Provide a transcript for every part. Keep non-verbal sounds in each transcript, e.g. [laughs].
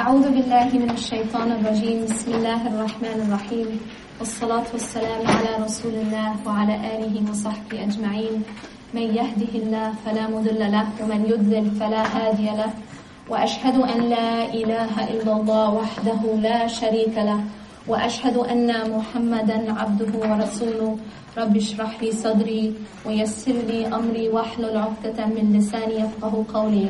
أعوذ بالله من الشيطان الرجيم. بسم الله الرحمن الرحيم. والصلاة والسلام على رسول الله وعلى آله وصحبه أجمعين. من يهده الله فلا مضل له ومن يضلل فلا هادي له. وأشهد أن لا إله إلا الله وحده لا شريك له. وأشهد أن محمدا عبده ورسوله. رب اشرح لي صدري ويسر لي أمري واحلل عقدة من لساني يفقه قولي.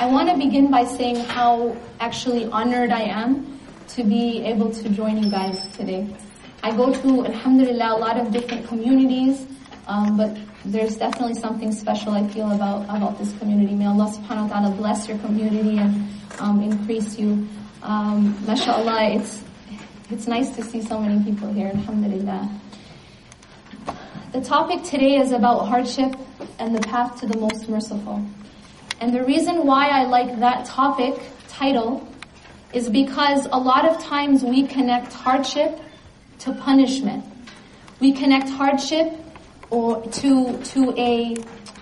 I want to begin by saying how actually honored I am to be able to join you guys today. I go to, alhamdulillah, a lot of different communities, um, but there's definitely something special I feel about, about this community. May Allah subhanahu wa ta'ala bless your community and um, increase you. Um, mashallah, it's, it's nice to see so many people here, alhamdulillah. The topic today is about hardship and the path to the most merciful. And the reason why I like that topic title is because a lot of times we connect hardship to punishment. We connect hardship or to to a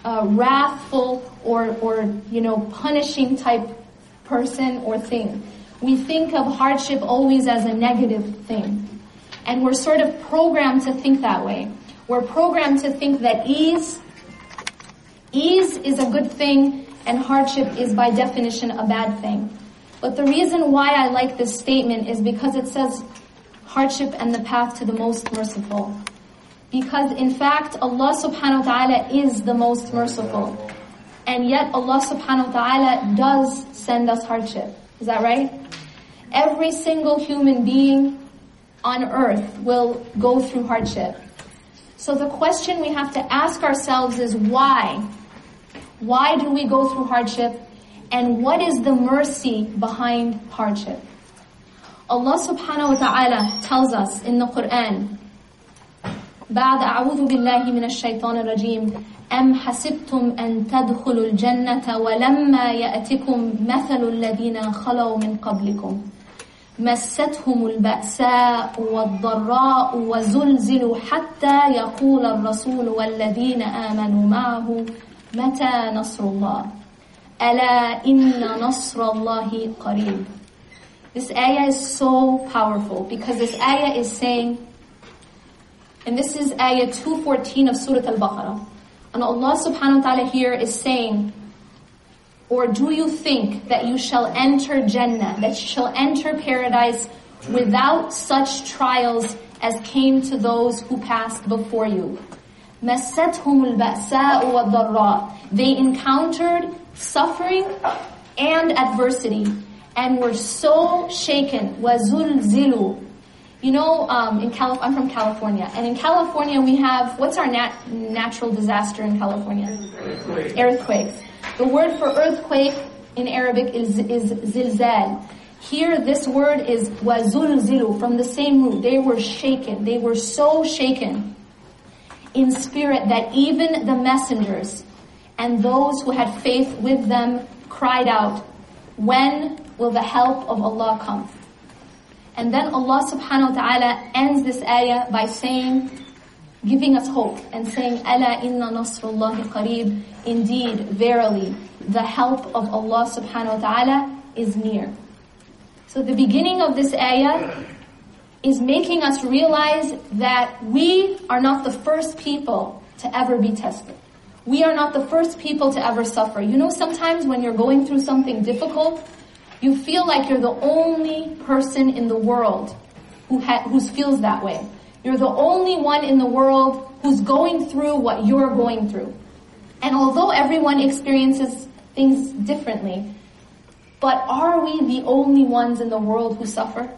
uh, wrathful or or you know punishing type person or thing. We think of hardship always as a negative thing. And we're sort of programmed to think that way. We're programmed to think that ease ease is a good thing and hardship is by definition a bad thing. But the reason why I like this statement is because it says hardship and the path to the most merciful. Because in fact, Allah subhanahu wa ta'ala is the most merciful. And yet Allah subhanahu wa ta'ala does send us hardship. Is that right? Every single human being on earth will go through hardship. So the question we have to ask ourselves is why? Why do we go through hardship? And what is the mercy behind hardship? Allah subhanahu wa ta'ala tells us in the Quran, بعد أعوذ بالله من الشيطان الرجيم أم حسبتم أن تدخلوا الجنة ولما يأتكم مثل الذين خلوا من قبلكم مستهم البأساء والضراء وزلزلوا حتى يقول الرسول والذين آمنوا معه متى نصر الله ألا إن نصر الله قريب This ayah is so powerful because this ayah is saying, and this is ayah 214 of Surah Al-Baqarah. And Allah subhanahu wa ta'ala here is saying, or do you think that you shall enter Jannah, that you shall enter paradise without such trials as came to those who passed before you? مَسَّتْهُمُ الْبَأْسَاءُ وَالضَّرَّاءُ They encountered suffering and adversity and were so shaken. وَزُلْزِلُوا You know, um, in Calif- I'm from California, and in California we have, what's our nat- natural disaster in California? Earthquake. Earthquakes. The word for earthquake in Arabic is, is zilzal. Here, this word is wazulzilu, from the same root. They were shaken. They were so shaken in spirit that even the messengers and those who had faith with them cried out, when will the help of Allah come? And then Allah subhanahu wa ta'ala ends this ayah by saying, giving us hope and saying, Ala inna nasrullahi qareeb. Indeed, verily, the help of Allah subhanahu wa ta'ala is near. So the beginning of this ayah is making us realize that we are not the first people to ever be tested. We are not the first people to ever suffer. You know, sometimes when you're going through something difficult, you feel like you're the only person in the world who ha- who feels that way. You're the only one in the world who's going through what you're going through. And although everyone experiences things differently, but are we the only ones in the world who suffer?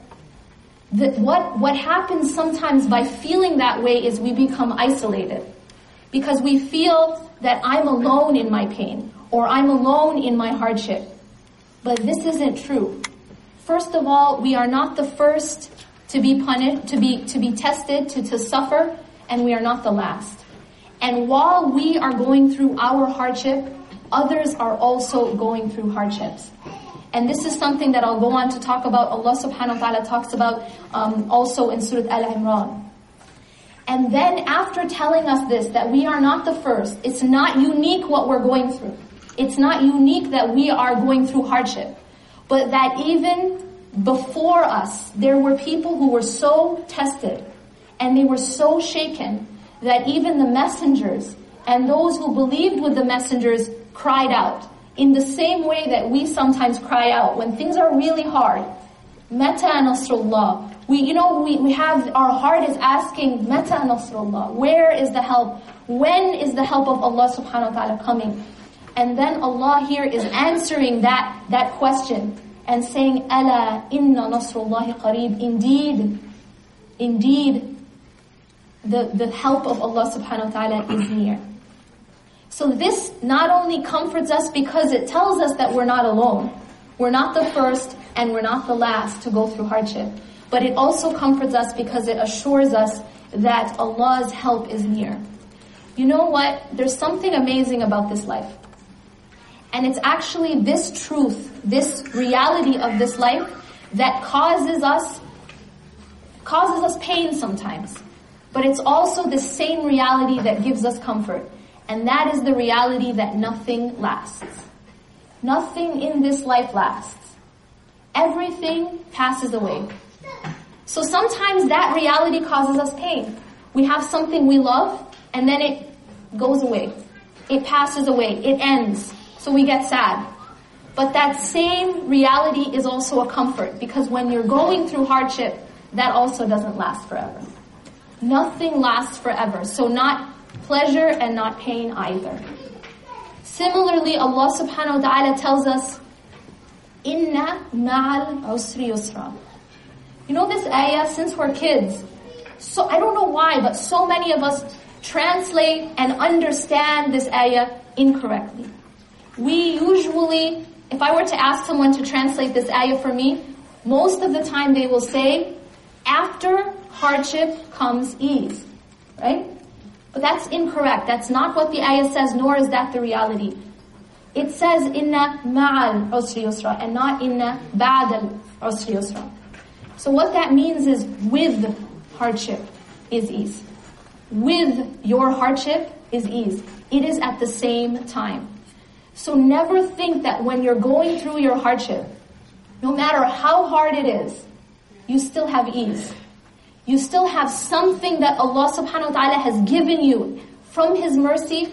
The, what, what happens sometimes by feeling that way is we become isolated. Because we feel that I'm alone in my pain, or I'm alone in my hardship. But this isn't true. First of all, we are not the first to be punished, to be, to be tested, to, to suffer, and we are not the last. And while we are going through our hardship, others are also going through hardships. And this is something that I'll go on to talk about. Allah subhanahu wa ta'ala talks about um, also in Surah Al-Imran. And then after telling us this, that we are not the first, it's not unique what we're going through. It's not unique that we are going through hardship. But that even before us, there were people who were so tested and they were so shaken that even the messengers and those who believed with the messengers cried out in the same way that we sometimes cry out when things are really hard. Mata Nasrullah. We, you know, we, we have, our heart is asking, Mata Nasrullah. Where is the help? When is the help of Allah subhanahu wa ta'ala coming? And then Allah here is answering that, that question and saying, Ala inna nasrullahi qareeb. Indeed, indeed, the, the help of Allah subhanahu wa ta'ala is near. So this not only comforts us because it tells us that we're not alone. We're not the first and we're not the last to go through hardship. But it also comforts us because it assures us that Allah's help is near. You know what? There's something amazing about this life. And it's actually this truth, this reality of this life that causes us, causes us pain sometimes. But it's also the same reality that gives us comfort. And that is the reality that nothing lasts. Nothing in this life lasts. Everything passes away. So sometimes that reality causes us pain. We have something we love, and then it goes away. It passes away. It ends. So we get sad. But that same reality is also a comfort, because when you're going through hardship, that also doesn't last forever. Nothing lasts forever. So not pleasure and not pain either. Similarly, Allah subhanahu wa ta'ala tells us, Inna ma'al usri yusra. You know this ayah, since we're kids, so I don't know why, but so many of us translate and understand this ayah incorrectly. We usually, if I were to ask someone to translate this ayah for me, most of the time they will say, after hardship comes ease. Right? That's incorrect. That's not what the ayah says, nor is that the reality. It says inna ma'al usri yusra and not inna ba'dal usri yusra. So what that means is with hardship is ease. With your hardship is ease. It is at the same time. So never think that when you're going through your hardship, no matter how hard it is, you still have ease you still have something that Allah subhanahu wa ta'ala has given you from His mercy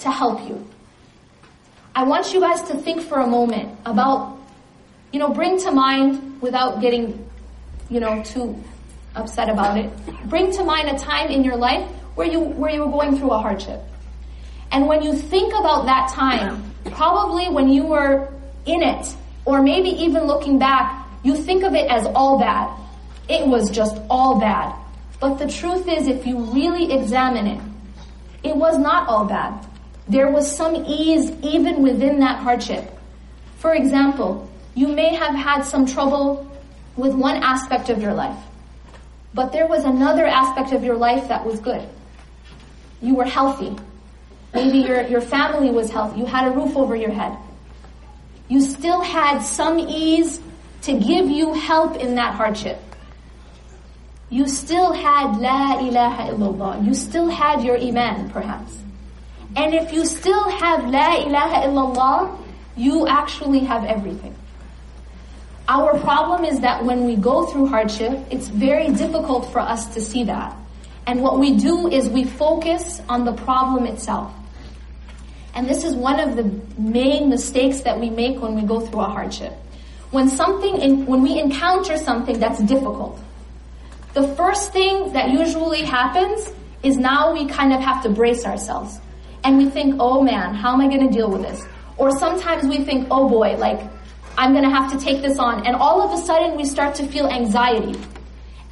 to help you. I want you guys to think for a moment about, you know, bring to mind without getting, you know, too upset about it. Bring to mind a time in your life where you, where you were going through a hardship. And when you think about that time, probably when you were in it, or maybe even looking back, you think of it as all bad. It was just all bad. But the truth is, if you really examine it, it was not all bad. There was some ease even within that hardship. For example, you may have had some trouble with one aspect of your life, but there was another aspect of your life that was good. You were healthy. Maybe your, your family was healthy. You had a roof over your head. You still had some ease to give you help in that hardship you still had La ilaha illallah. You still had your Iman, perhaps. And if you still have La ilaha illallah, you actually have everything. Our problem is that when we go through hardship, it's very difficult for us to see that. And what we do is we focus on the problem itself. And this is one of the main mistakes that we make when we go through a hardship. When something, in, when we encounter something that's difficult, the first thing that usually happens is now we kind of have to brace ourselves. And we think, oh man, how am I going to deal with this? Or sometimes we think, oh boy, like, I'm going to have to take this on. And all of a sudden we start to feel anxiety.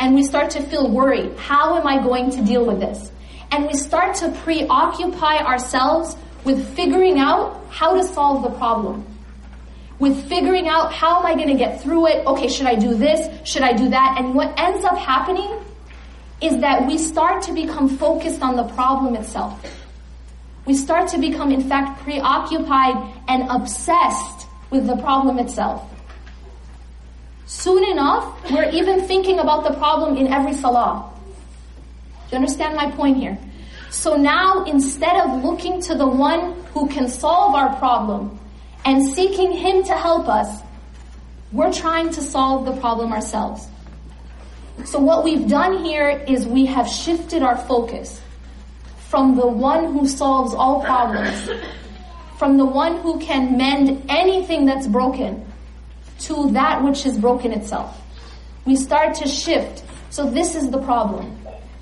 And we start to feel worried. How am I going to deal with this? And we start to preoccupy ourselves with figuring out how to solve the problem. With figuring out how am I going to get through it? Okay, should I do this? Should I do that? And what ends up happening is that we start to become focused on the problem itself. We start to become, in fact, preoccupied and obsessed with the problem itself. Soon enough, we're even thinking about the problem in every salah. Do you understand my point here? So now, instead of looking to the one who can solve our problem and seeking him to help us, we're trying to solve the problem ourselves. So what we've done here is we have shifted our focus from the one who solves all problems, from the one who can mend anything that's broken, to that which is broken itself. We start to shift. So this is the problem.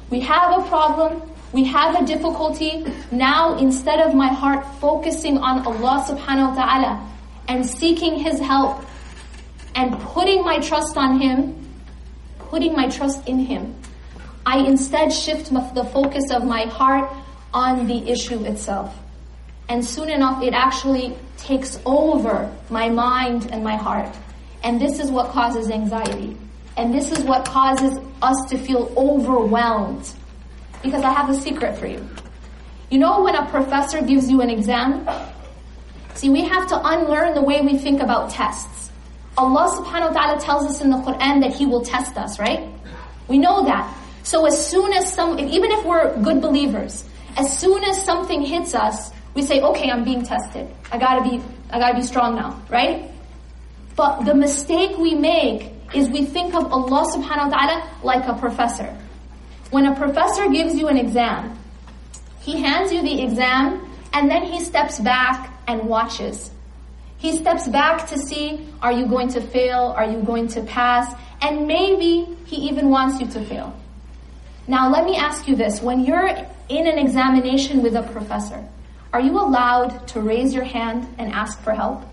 We have a problem, we have a difficulty. Now instead of my heart focusing on Allah subhanahu wa ta'ala and seeking His help and putting my trust on Him, putting my trust in Him, I instead shift the focus of my heart on the issue itself. And soon enough, it actually takes over my mind and my heart. And this is what causes anxiety. And this is what causes us to feel overwhelmed. Because I have a secret for you. You know when a professor gives you an exam? See, we have to unlearn the way we think about tests. Allah subhanahu wa ta'ala tells us in the Quran that He will test us, right? We know that. So as soon as some, even if we're good believers, as soon as something hits us, we say, okay, I'm being tested. I gotta be, I gotta be strong now, right? But the mistake we make is we think of Allah subhanahu wa ta'ala like a professor. When a professor gives you an exam, he hands you the exam and then he steps back and watches. He steps back to see, are you going to fail? Are you going to pass? And maybe he even wants you to fail. Now let me ask you this. When you're in an examination with a professor, are you allowed to raise your hand and ask for help?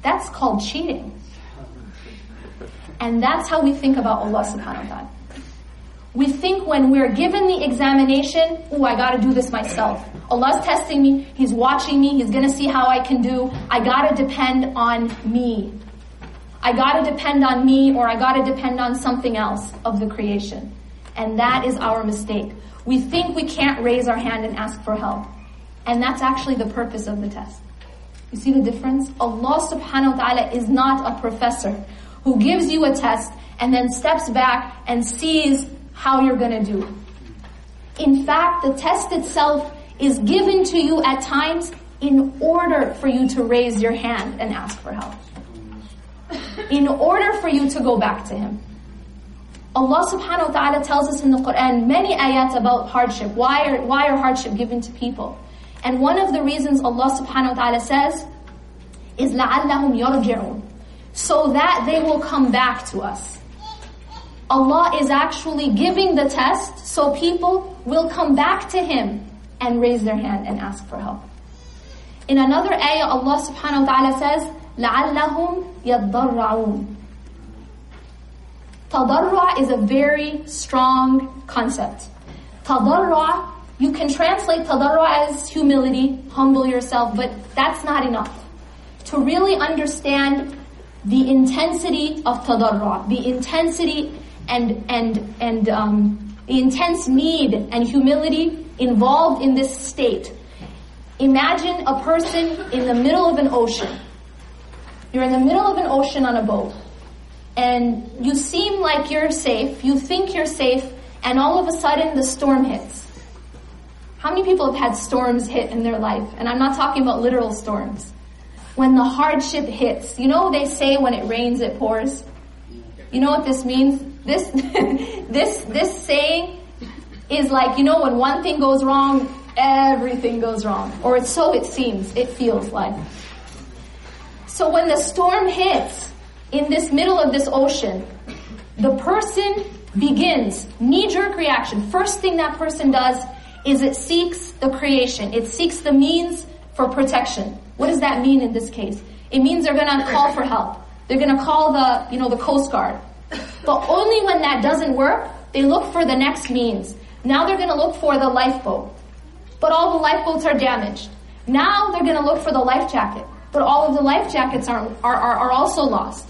That's called cheating. And that's how we think about Allah subhanahu wa ta'ala. We think when we're given the examination, oh, I gotta do this myself. Allah's testing me, He's watching me, He's gonna see how I can do. I gotta depend on me. I gotta depend on me or I gotta depend on something else of the creation. And that is our mistake. We think we can't raise our hand and ask for help. And that's actually the purpose of the test. You see the difference? Allah subhanahu wa ta'ala is not a professor who gives you a test and then steps back and sees how you're gonna do. In fact, the test itself is given to you at times in order for you to raise your hand and ask for help. In order for you to go back to Him. Allah subhanahu wa ta'ala tells us in the Quran many ayats about hardship. Why are, why are hardship given to people? And one of the reasons Allah subhanahu wa ta'ala says is لَعَلَّهُمْ يَرْجِعُونَ So that they will come back to us. Allah is actually giving the test so people will come back to Him and raise their hand and ask for help. In another ayah, Allah subhanahu wa ta'ala says, لَعَلَّهُمْ يَضَّرَّعُونَ Tadarra is a very strong concept. Tadarra, you can translate tadarra as humility, humble yourself, but that's not enough. To really understand the intensity of tadarra, the intensity and, and, and um, the intense need and humility involved in this state. Imagine a person in the middle of an ocean. You're in the middle of an ocean on a boat and you seem like you're safe, you think you're safe, and all of a sudden the storm hits. How many people have had storms hit in their life? And I'm not talking about literal storms. When the hardship hits, you know they say when it rains it pours? You know what this means? This, [laughs] this, this saying is like, you know, when one thing goes wrong, everything goes wrong. Or it's so it seems, it feels like. So when the storm hits, in this middle of this ocean, the person begins knee-jerk reaction. First thing that person does is it seeks the creation. It seeks the means for protection. What does that mean in this case? It means they're going to call for help. They're going to call the, you know, the Coast Guard. But only when that doesn't work, they look for the next means. Now they're going to look for the lifeboat. But all the lifeboats are damaged. Now they're going to look for the life jacket. but all of the life jackets are, are, are, are also lost.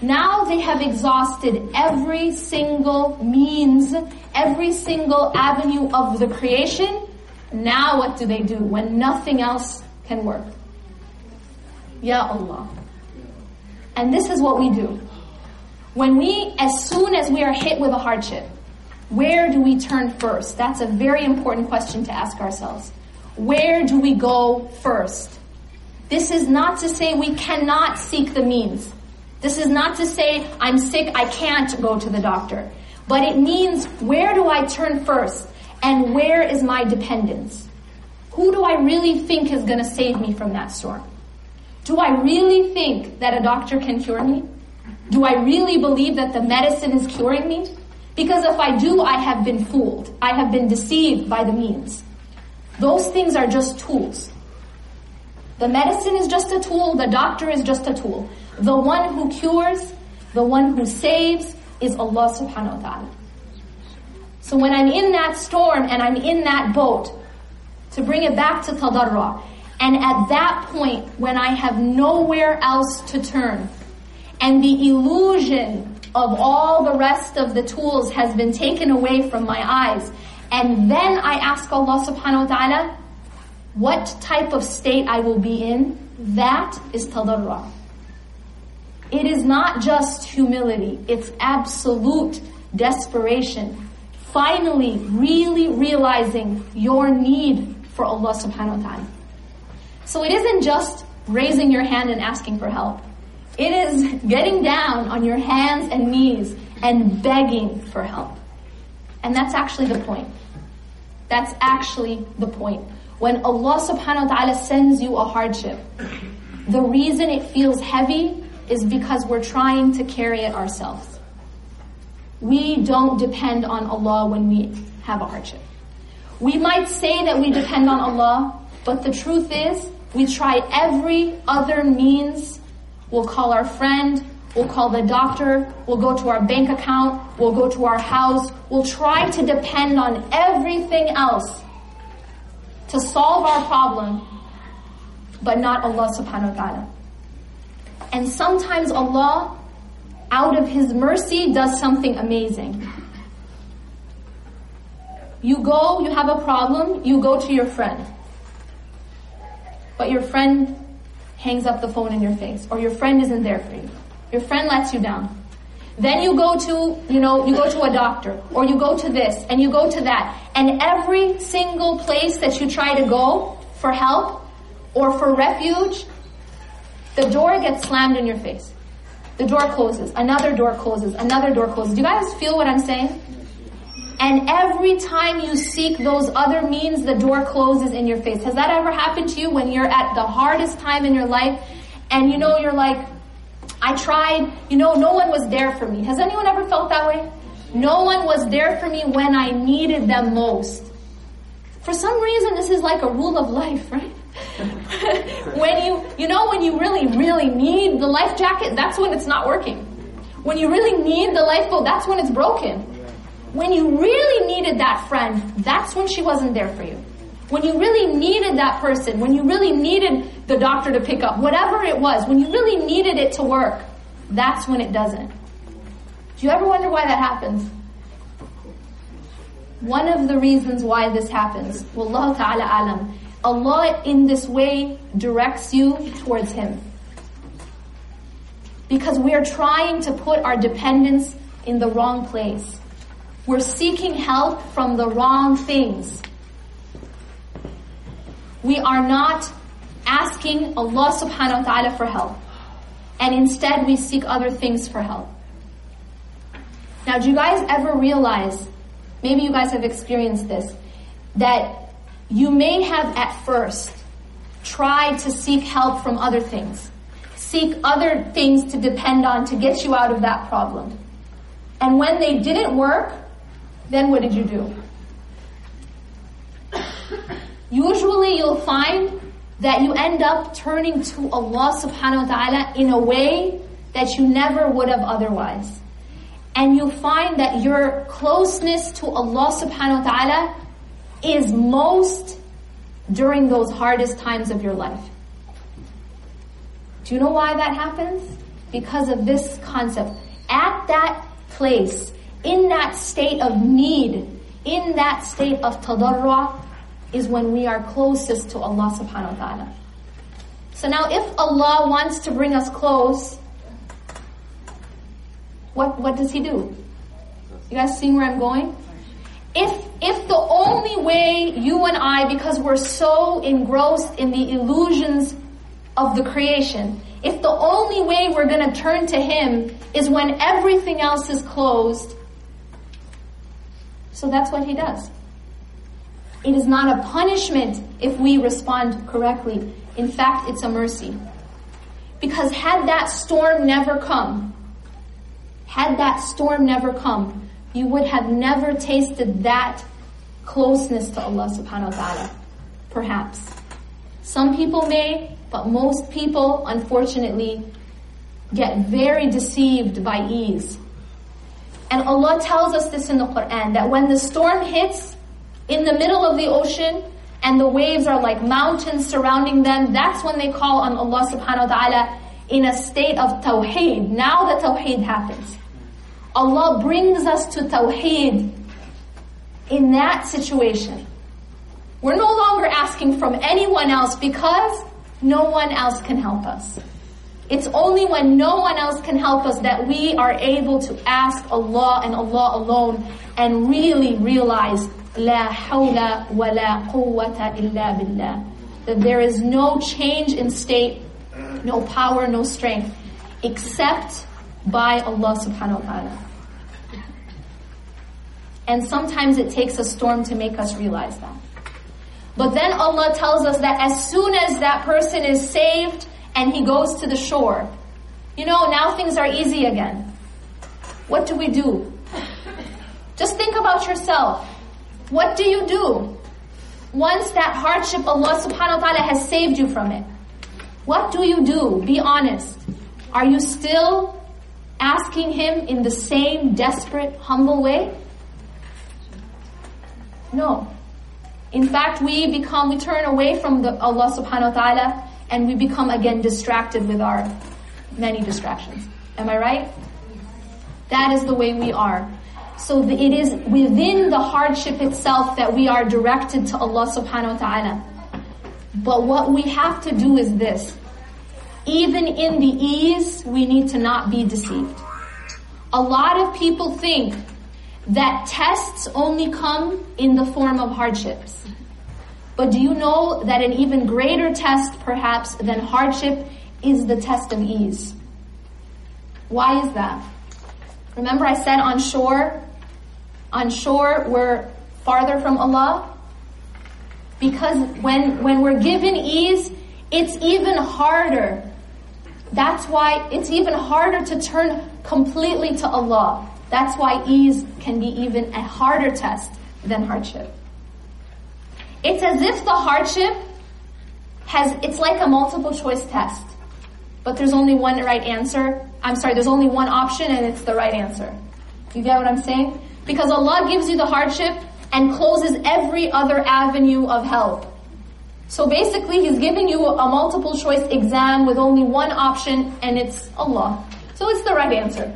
Now they have exhausted every single means, every single avenue of the creation. Now what do they do when nothing else can work? Ya Allah. And this is what we do. When we, as soon as we are hit with a hardship, where do we turn first? That's a very important question to ask ourselves. Where do we go first? This is not to say we cannot seek the means. This is not to say I'm sick, I can't go to the doctor. But it means where do I turn first? And where is my dependence? Who do I really think is going to save me from that storm? Do I really think that a doctor can cure me? Do I really believe that the medicine is curing me? Because if I do, I have been fooled. I have been deceived by the means. Those things are just tools. The medicine is just a tool, the doctor is just a tool. The one who cures, the one who saves is Allah subhanahu wa ta'ala. So when I'm in that storm and I'm in that boat, to bring it back to tadarra, and at that point when I have nowhere else to turn, and the illusion of all the rest of the tools has been taken away from my eyes, and then I ask Allah subhanahu wa ta'ala, what type of state I will be in, that is tadarra. It is not just humility, it's absolute desperation. Finally, really realizing your need for Allah subhanahu wa ta'ala. So it isn't just raising your hand and asking for help. It is getting down on your hands and knees and begging for help. And that's actually the point. That's actually the point. When Allah subhanahu wa ta'ala sends you a hardship, the reason it feels heavy is because we're trying to carry it ourselves. We don't depend on Allah when we have a hardship. We might say that we depend on Allah, but the truth is, we try every other means. We'll call our friend, we'll call the doctor, we'll go to our bank account, we'll go to our house, we'll try to depend on everything else to solve our problem, but not Allah subhanahu wa ta'ala. And sometimes Allah, out of His mercy, does something amazing. You go, you have a problem, you go to your friend. But your friend hangs up the phone in your face, or your friend isn't there for you. Your friend lets you down. Then you go to, you know, you go to a doctor, or you go to this, and you go to that. And every single place that you try to go for help, or for refuge, the door gets slammed in your face. The door closes, another door closes, another door closes. Do you guys feel what I'm saying? And every time you seek those other means, the door closes in your face. Has that ever happened to you when you're at the hardest time in your life and you know you're like, I tried, you know, no one was there for me. Has anyone ever felt that way? No one was there for me when I needed them most. For some reason, this is like a rule of life, [laughs] right? when you, you know, when you really, really need the life jacket, that's when it's not working. When you really need the lifeboat, that's when it's broken. When you really needed that friend, that's when she wasn't there for you. When you really needed that person, when you really needed the doctor to pick up, whatever it was, when you really needed it to work, that's when it doesn't. Do you ever wonder why that happens? One of the reasons why this happens, Wallahu ta'ala alam, Allah in this way directs you towards Him. Because we are trying to put our dependence in the wrong place. We're seeking help from the wrong things. We are not asking Allah subhanahu wa ta'ala for help. And instead we seek other things for help. Now, do you guys ever realize, maybe you guys have experienced this, that you may have at first tried to seek help from other things, seek other things to depend on to get you out of that problem. And when they didn't work, then what did you do? Usually you'll find that you end up turning to Allah subhanahu wa ta'ala in a way that you never would have otherwise. And you'll find that your closeness to Allah subhanahu wa ta'ala is most during those hardest times of your life. Do you know why that happens? Because of this concept. At that place, in that state of need, in that state of tadarra, is when we are closest to Allah subhanahu wa ta'ala. So now if Allah wants to bring us close, what, what does He do? You guys seeing where I'm going? If, if the only way you and I, because we're so engrossed in the illusions of the creation, if the only way we're going to turn to Him is when everything else is closed, so that's what He does. It is not a punishment if we respond correctly. In fact, it's a mercy. Because had that storm never come, had that storm never come, you would have never tasted that closeness to Allah subhanahu wa ta'ala. Perhaps. Some people may, but most people, unfortunately, get very deceived by ease. And Allah tells us this in the Quran, that when the storm hits in the middle of the ocean, and the waves are like mountains surrounding them, that's when they call on Allah subhanahu wa ta'ala in a state of tawheed. Now the tawheed happens. Allah brings us to tawheed in that situation. We're no longer asking from anyone else because no one else can help us. It's only when no one else can help us that we are able to ask Allah and Allah alone and really realize لا حول ولا قوة إلا بالله that there is no change in state, no power, no strength except by Allah subhanahu wa ta'ala. And sometimes it takes a storm to make us realize that. But then Allah tells us that as soon as that person is saved and he goes to the shore, you know, now things are easy again. What do we do? Just think about yourself. What do you do? Once that hardship Allah subhanahu wa ta'ala has saved you from it. What do you do? Be honest. Are you still asking Him in the same desperate, humble way? No. In fact, we become, we turn away from the Allah subhanahu wa ta'ala and we become again distracted with our many distractions. Am I right? That is the way we are. So it is within the hardship itself that we are directed to Allah subhanahu wa ta'ala. But what we have to do is this. Even in the ease, we need to not be deceived. A lot of people think that tests only come in the form of hardships. But do you know that an even greater test, perhaps, than hardship is the test of ease? Why is that? Remember I said on shore, on shore we're farther from Allah? Because when, when we're given ease, it's even harder. That's why it's even harder to turn completely to Allah. That's why ease can be even a harder test than hardship. It's as if the hardship has, it's like a multiple choice test. But there's only one right answer. I'm sorry, there's only one option and it's the right answer. You get what I'm saying? Because Allah gives you the hardship and closes every other avenue of help. So basically, He's giving you a multiple choice exam with only one option and it's Allah. So it's the right answer.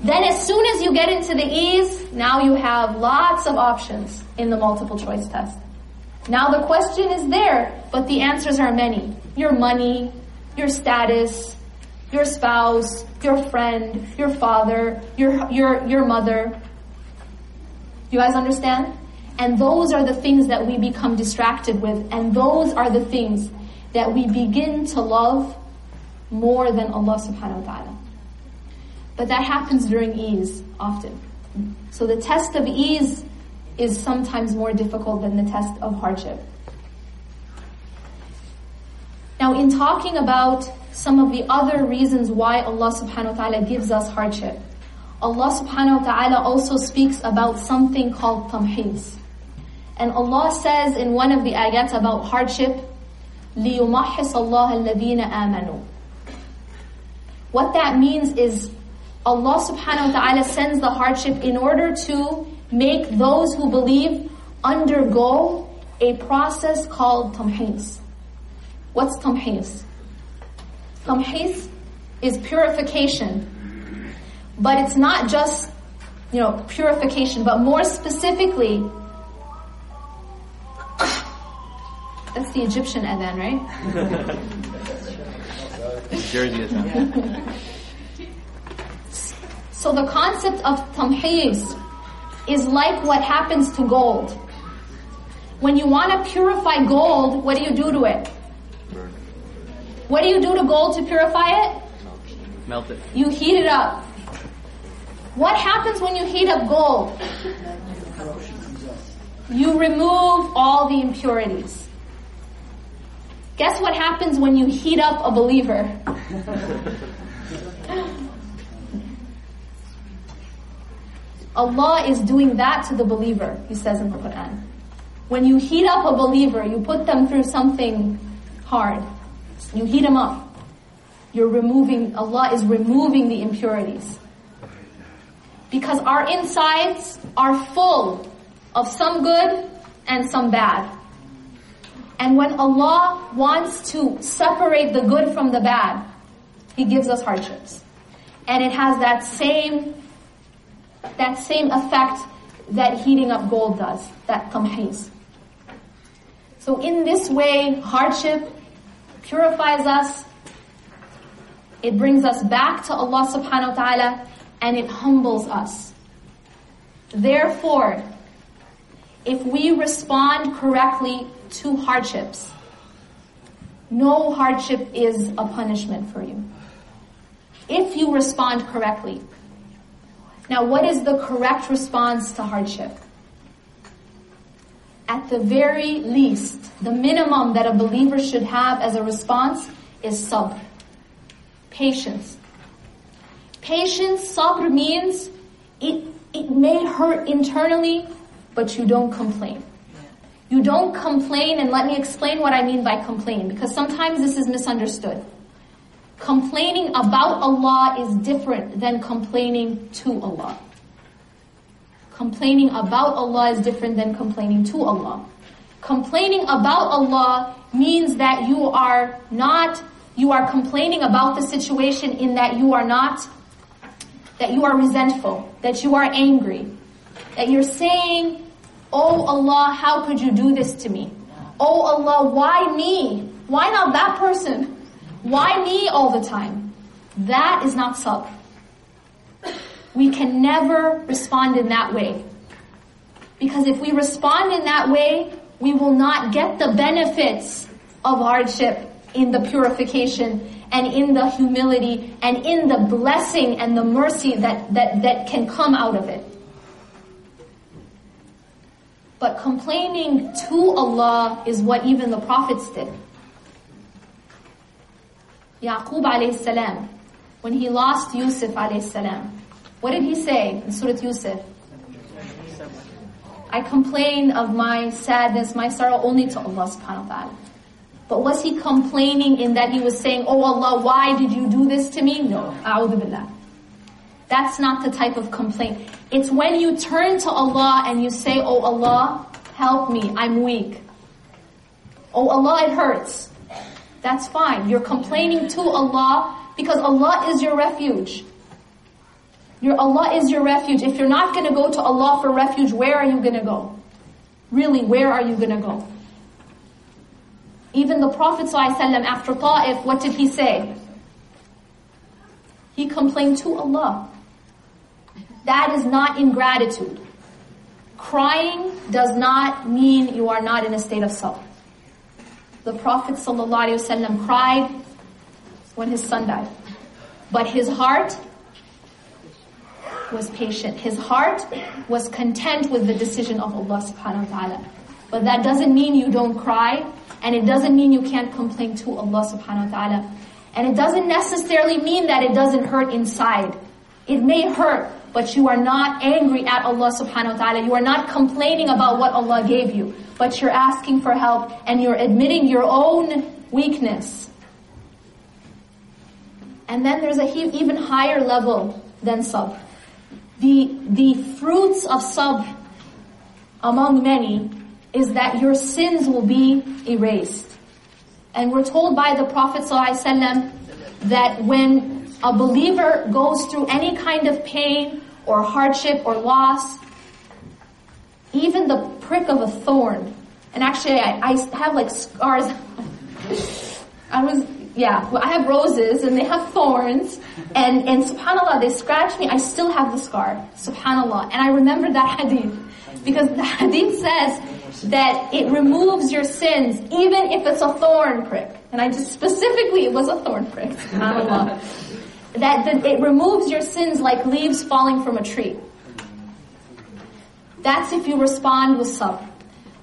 Then as soon as you get into the ease, now you have lots of options in the multiple choice test. Now the question is there, but the answers are many. Your money, your status, your spouse, your friend, your father, your, your, your mother. You guys understand? And those are the things that we become distracted with, and those are the things that we begin to love more than Allah subhanahu wa ta'ala. But that happens during ease often. So the test of ease is sometimes more difficult than the test of hardship. Now, in talking about some of the other reasons why Allah subhanahu wa ta'ala gives us hardship, Allah subhanahu wa ta'ala also speaks about something called tamhiz. And Allah says in one of the ayats about hardship, لِيُمَحِّصَ اللَّهَ الَّذِينَ آمَنُوا What that means is Allah subhanahu wa ta'ala sends the hardship in order to make those who believe undergo a process called tamhiz. What's tamhiz? Tamhis is purification. But it's not just, you know, purification, but more specifically, that's the Egyptian adhan, right? [laughs] Jersey is So the concept of tamhiz is like what happens to gold. When you want to purify gold, what do you do to it? What do you do to gold to purify it? Melt it. You heat it up. What happens when you heat up gold? You remove all the impurities. Guess what happens when you heat up a believer? [laughs] Allah is doing that to the believer, He says in the Quran. When you heat up a believer, you put them through something hard. You heat them up. You're removing, Allah is removing the impurities. Because our insides are full of some good and some bad. And when Allah wants to separate the good from the bad, He gives us hardships. And it has that same, that same effect that heating up gold does, that tamhiz. So in this way, hardship purifies us, it brings us back to Allah subhanahu wa ta'ala, and it humbles us. Therefore, if we respond correctly to hardships, no hardship is a punishment for you. If you respond correctly. Now, what is the correct response to hardship? At the very least, the minimum that a believer should have as a response is sabr. Patience. Patience, sabr means it, it may hurt internally, but you don't complain. You don't complain, and let me explain what I mean by complain, because sometimes this is misunderstood. Complaining about Allah is different than complaining to Allah. Complaining about Allah is different than complaining to Allah. Complaining about Allah means that you are not, you are complaining about the situation in that you are not, that you are resentful, that you are angry, that you're saying, Oh Allah, how could you do this to me? Oh Allah, why me? Why not that person? Why me all the time? That is not sabr. We can never respond in that way. Because if we respond in that way, we will not get the benefits of hardship in the purification and in the humility and in the blessing and the mercy that, that, that can come out of it. But complaining to Allah is what even the prophets did. Yaqub alayhi salam, when he lost Yusuf alayhi salam, what did he say in Surah Yusuf? I complain of my sadness, my sorrow only to Allah subhanahu wa ta'ala. But was he complaining in that he was saying, Oh Allah, why did you do this to me? No. A'udhu billah. That's not the type of complaint. It's when you turn to Allah and you say, Oh Allah, help me, I'm weak. Oh Allah, it hurts. That's fine. You're complaining to Allah because Allah is your refuge. Your Allah is your refuge. If you're not going to go to Allah for refuge, where are you going to go? Really, where are you going to go? Even the Prophet ﷺ after Ta'if, what did he say? He complained to Allah. That is not ingratitude. Crying does not mean you are not in a state of sabr. The Prophet ﷺ cried when his son died. But his heart was patient. His heart was content with the decision of Allah subhanahu wa ta'ala. But that doesn't mean you don't cry, and it doesn't mean you can't complain to Allah subhanahu wa ta'ala. And it doesn't necessarily mean that it doesn't hurt inside. It may hurt, but you are not angry at Allah subhanahu wa ta'ala. You are not complaining about what Allah gave you, but you're asking for help and you're admitting your own weakness. And then there's a even higher level than sabr. The, the fruits of sabr among many is that your sins will be erased. And we're told by the Prophet ﷺ that when a believer goes through any kind of pain or hardship or loss, even the prick of a thorn, and actually I, I have like scars. [laughs] I was, yeah, well, I have roses and they have thorns, and, and subhanAllah, they scratch me, I still have the scar, subhanAllah. And I remember that [laughs] hadith, because the hadith says that it removes your sins, even if it's a thorn prick. And I just specifically, it was a thorn prick, subhanAllah. That, that it removes your sins like leaves falling from a tree. That's if you respond with sabr.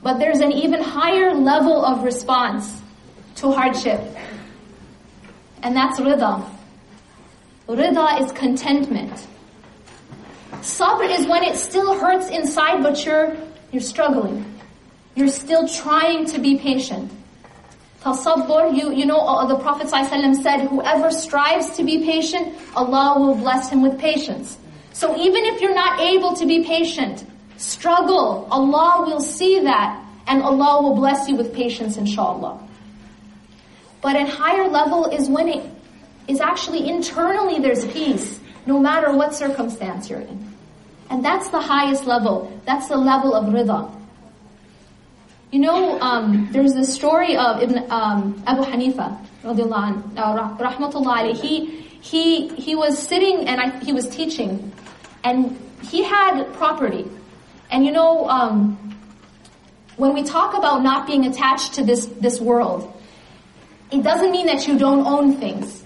But there's an even higher level of response to hardship. And that's rida. Rida is contentment. Sabr is when it still hurts inside, but you're, you're struggling. You're still trying to be patient. Tasabbur, you, you know, uh, the Prophet ﷺ said, whoever strives to be patient, Allah will bless him with patience. So even if you're not able to be patient, struggle. Allah will see that, and Allah will bless you with patience, inshallah. But at higher level is when it is actually internally there's peace, no matter what circumstance you're in. And that's the highest level. That's the level of rida. You know, um, there's the story of Ibn um, Abu Hanifa, radiallahu uh, He, he, he was sitting and I, he was teaching, and he had property. And you know, um, when we talk about not being attached to this, this world, it doesn't mean that you don't own things.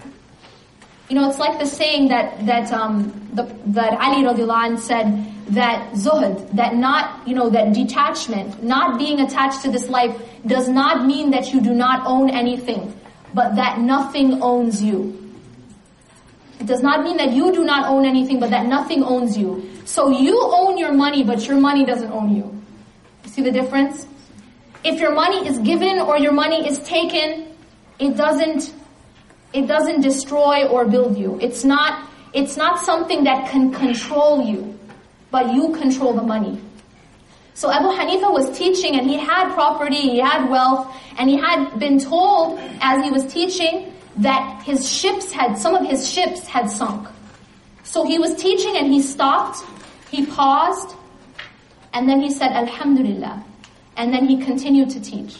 You know, it's like the saying that that um, the, that Ali radiallahu said that zuhud, that not, you know, that detachment, not being attached to this life does not mean that you do not own anything, but that nothing owns you. It does not mean that you do not own anything, but that nothing owns you. So you own your money, but your money doesn't own you. You see the difference? If your money is given or your money is taken, it doesn't, it doesn't destroy or build you. It's not, it's not something that can control you but you control the money. So Abu Hanifa was teaching and he had property, he had wealth, and he had been told as he was teaching that his ships had, some of his ships had sunk. So he was teaching and he stopped, he paused, and then he said, Alhamdulillah. And then he continued to teach.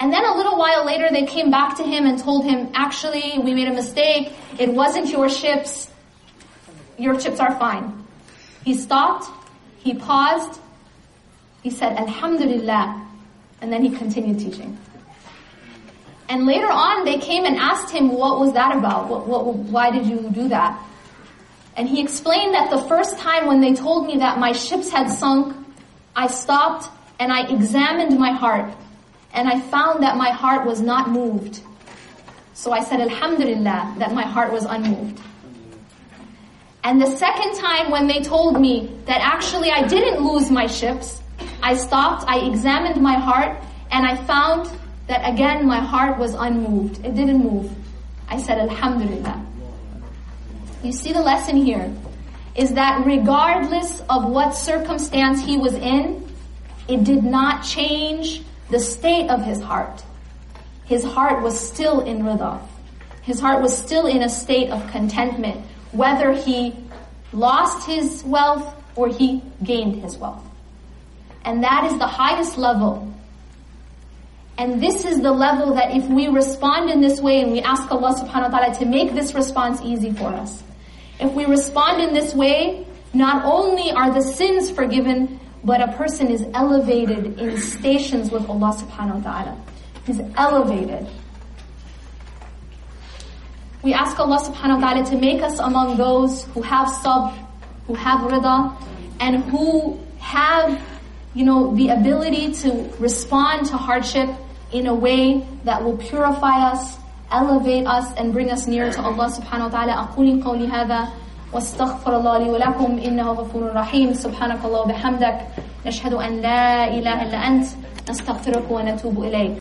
And then a little while later they came back to him and told him, actually, we made a mistake. It wasn't your ships. Your ships are fine. He stopped, he paused, he said, Alhamdulillah, and then he continued teaching. And later on, they came and asked him, what was that about? What, what, why did you do that? And he explained that the first time when they told me that my ships had sunk, I stopped and I examined my heart. And I found that my heart was not moved. So I said, Alhamdulillah, that my heart was unmoved. And the second time when they told me that actually I didn't lose my ships, I stopped, I examined my heart, and I found that again my heart was unmoved. It didn't move. I said, Alhamdulillah. You see the lesson here is that regardless of what circumstance he was in, it did not change the state of his heart. His heart was still in rida. His heart was still in a state of contentment whether he lost his wealth or he gained his wealth. And that is the highest level. And this is the level that if we respond in this way and we ask Allah subhanahu wa ta'ala to make this response easy for us. If we respond in this way, not only are the sins forgiven, but a person is elevated in stations with Allah subhanahu wa ta'ala. He's elevated. We ask Allah subhanahu wa ta'ala to make us among those who have sabr, who have rida, and who have, you know, the ability to respond to hardship in a way that will purify us, elevate us, and bring us near to Allah subhanahu wa ta'ala. أقول قولي هذا واستغفر الله لي ولكم إنه غفور رحيم سبحانك الله وبحمدك نشهد أن لا إله إلا أنت نستغفرك ونتوب إليك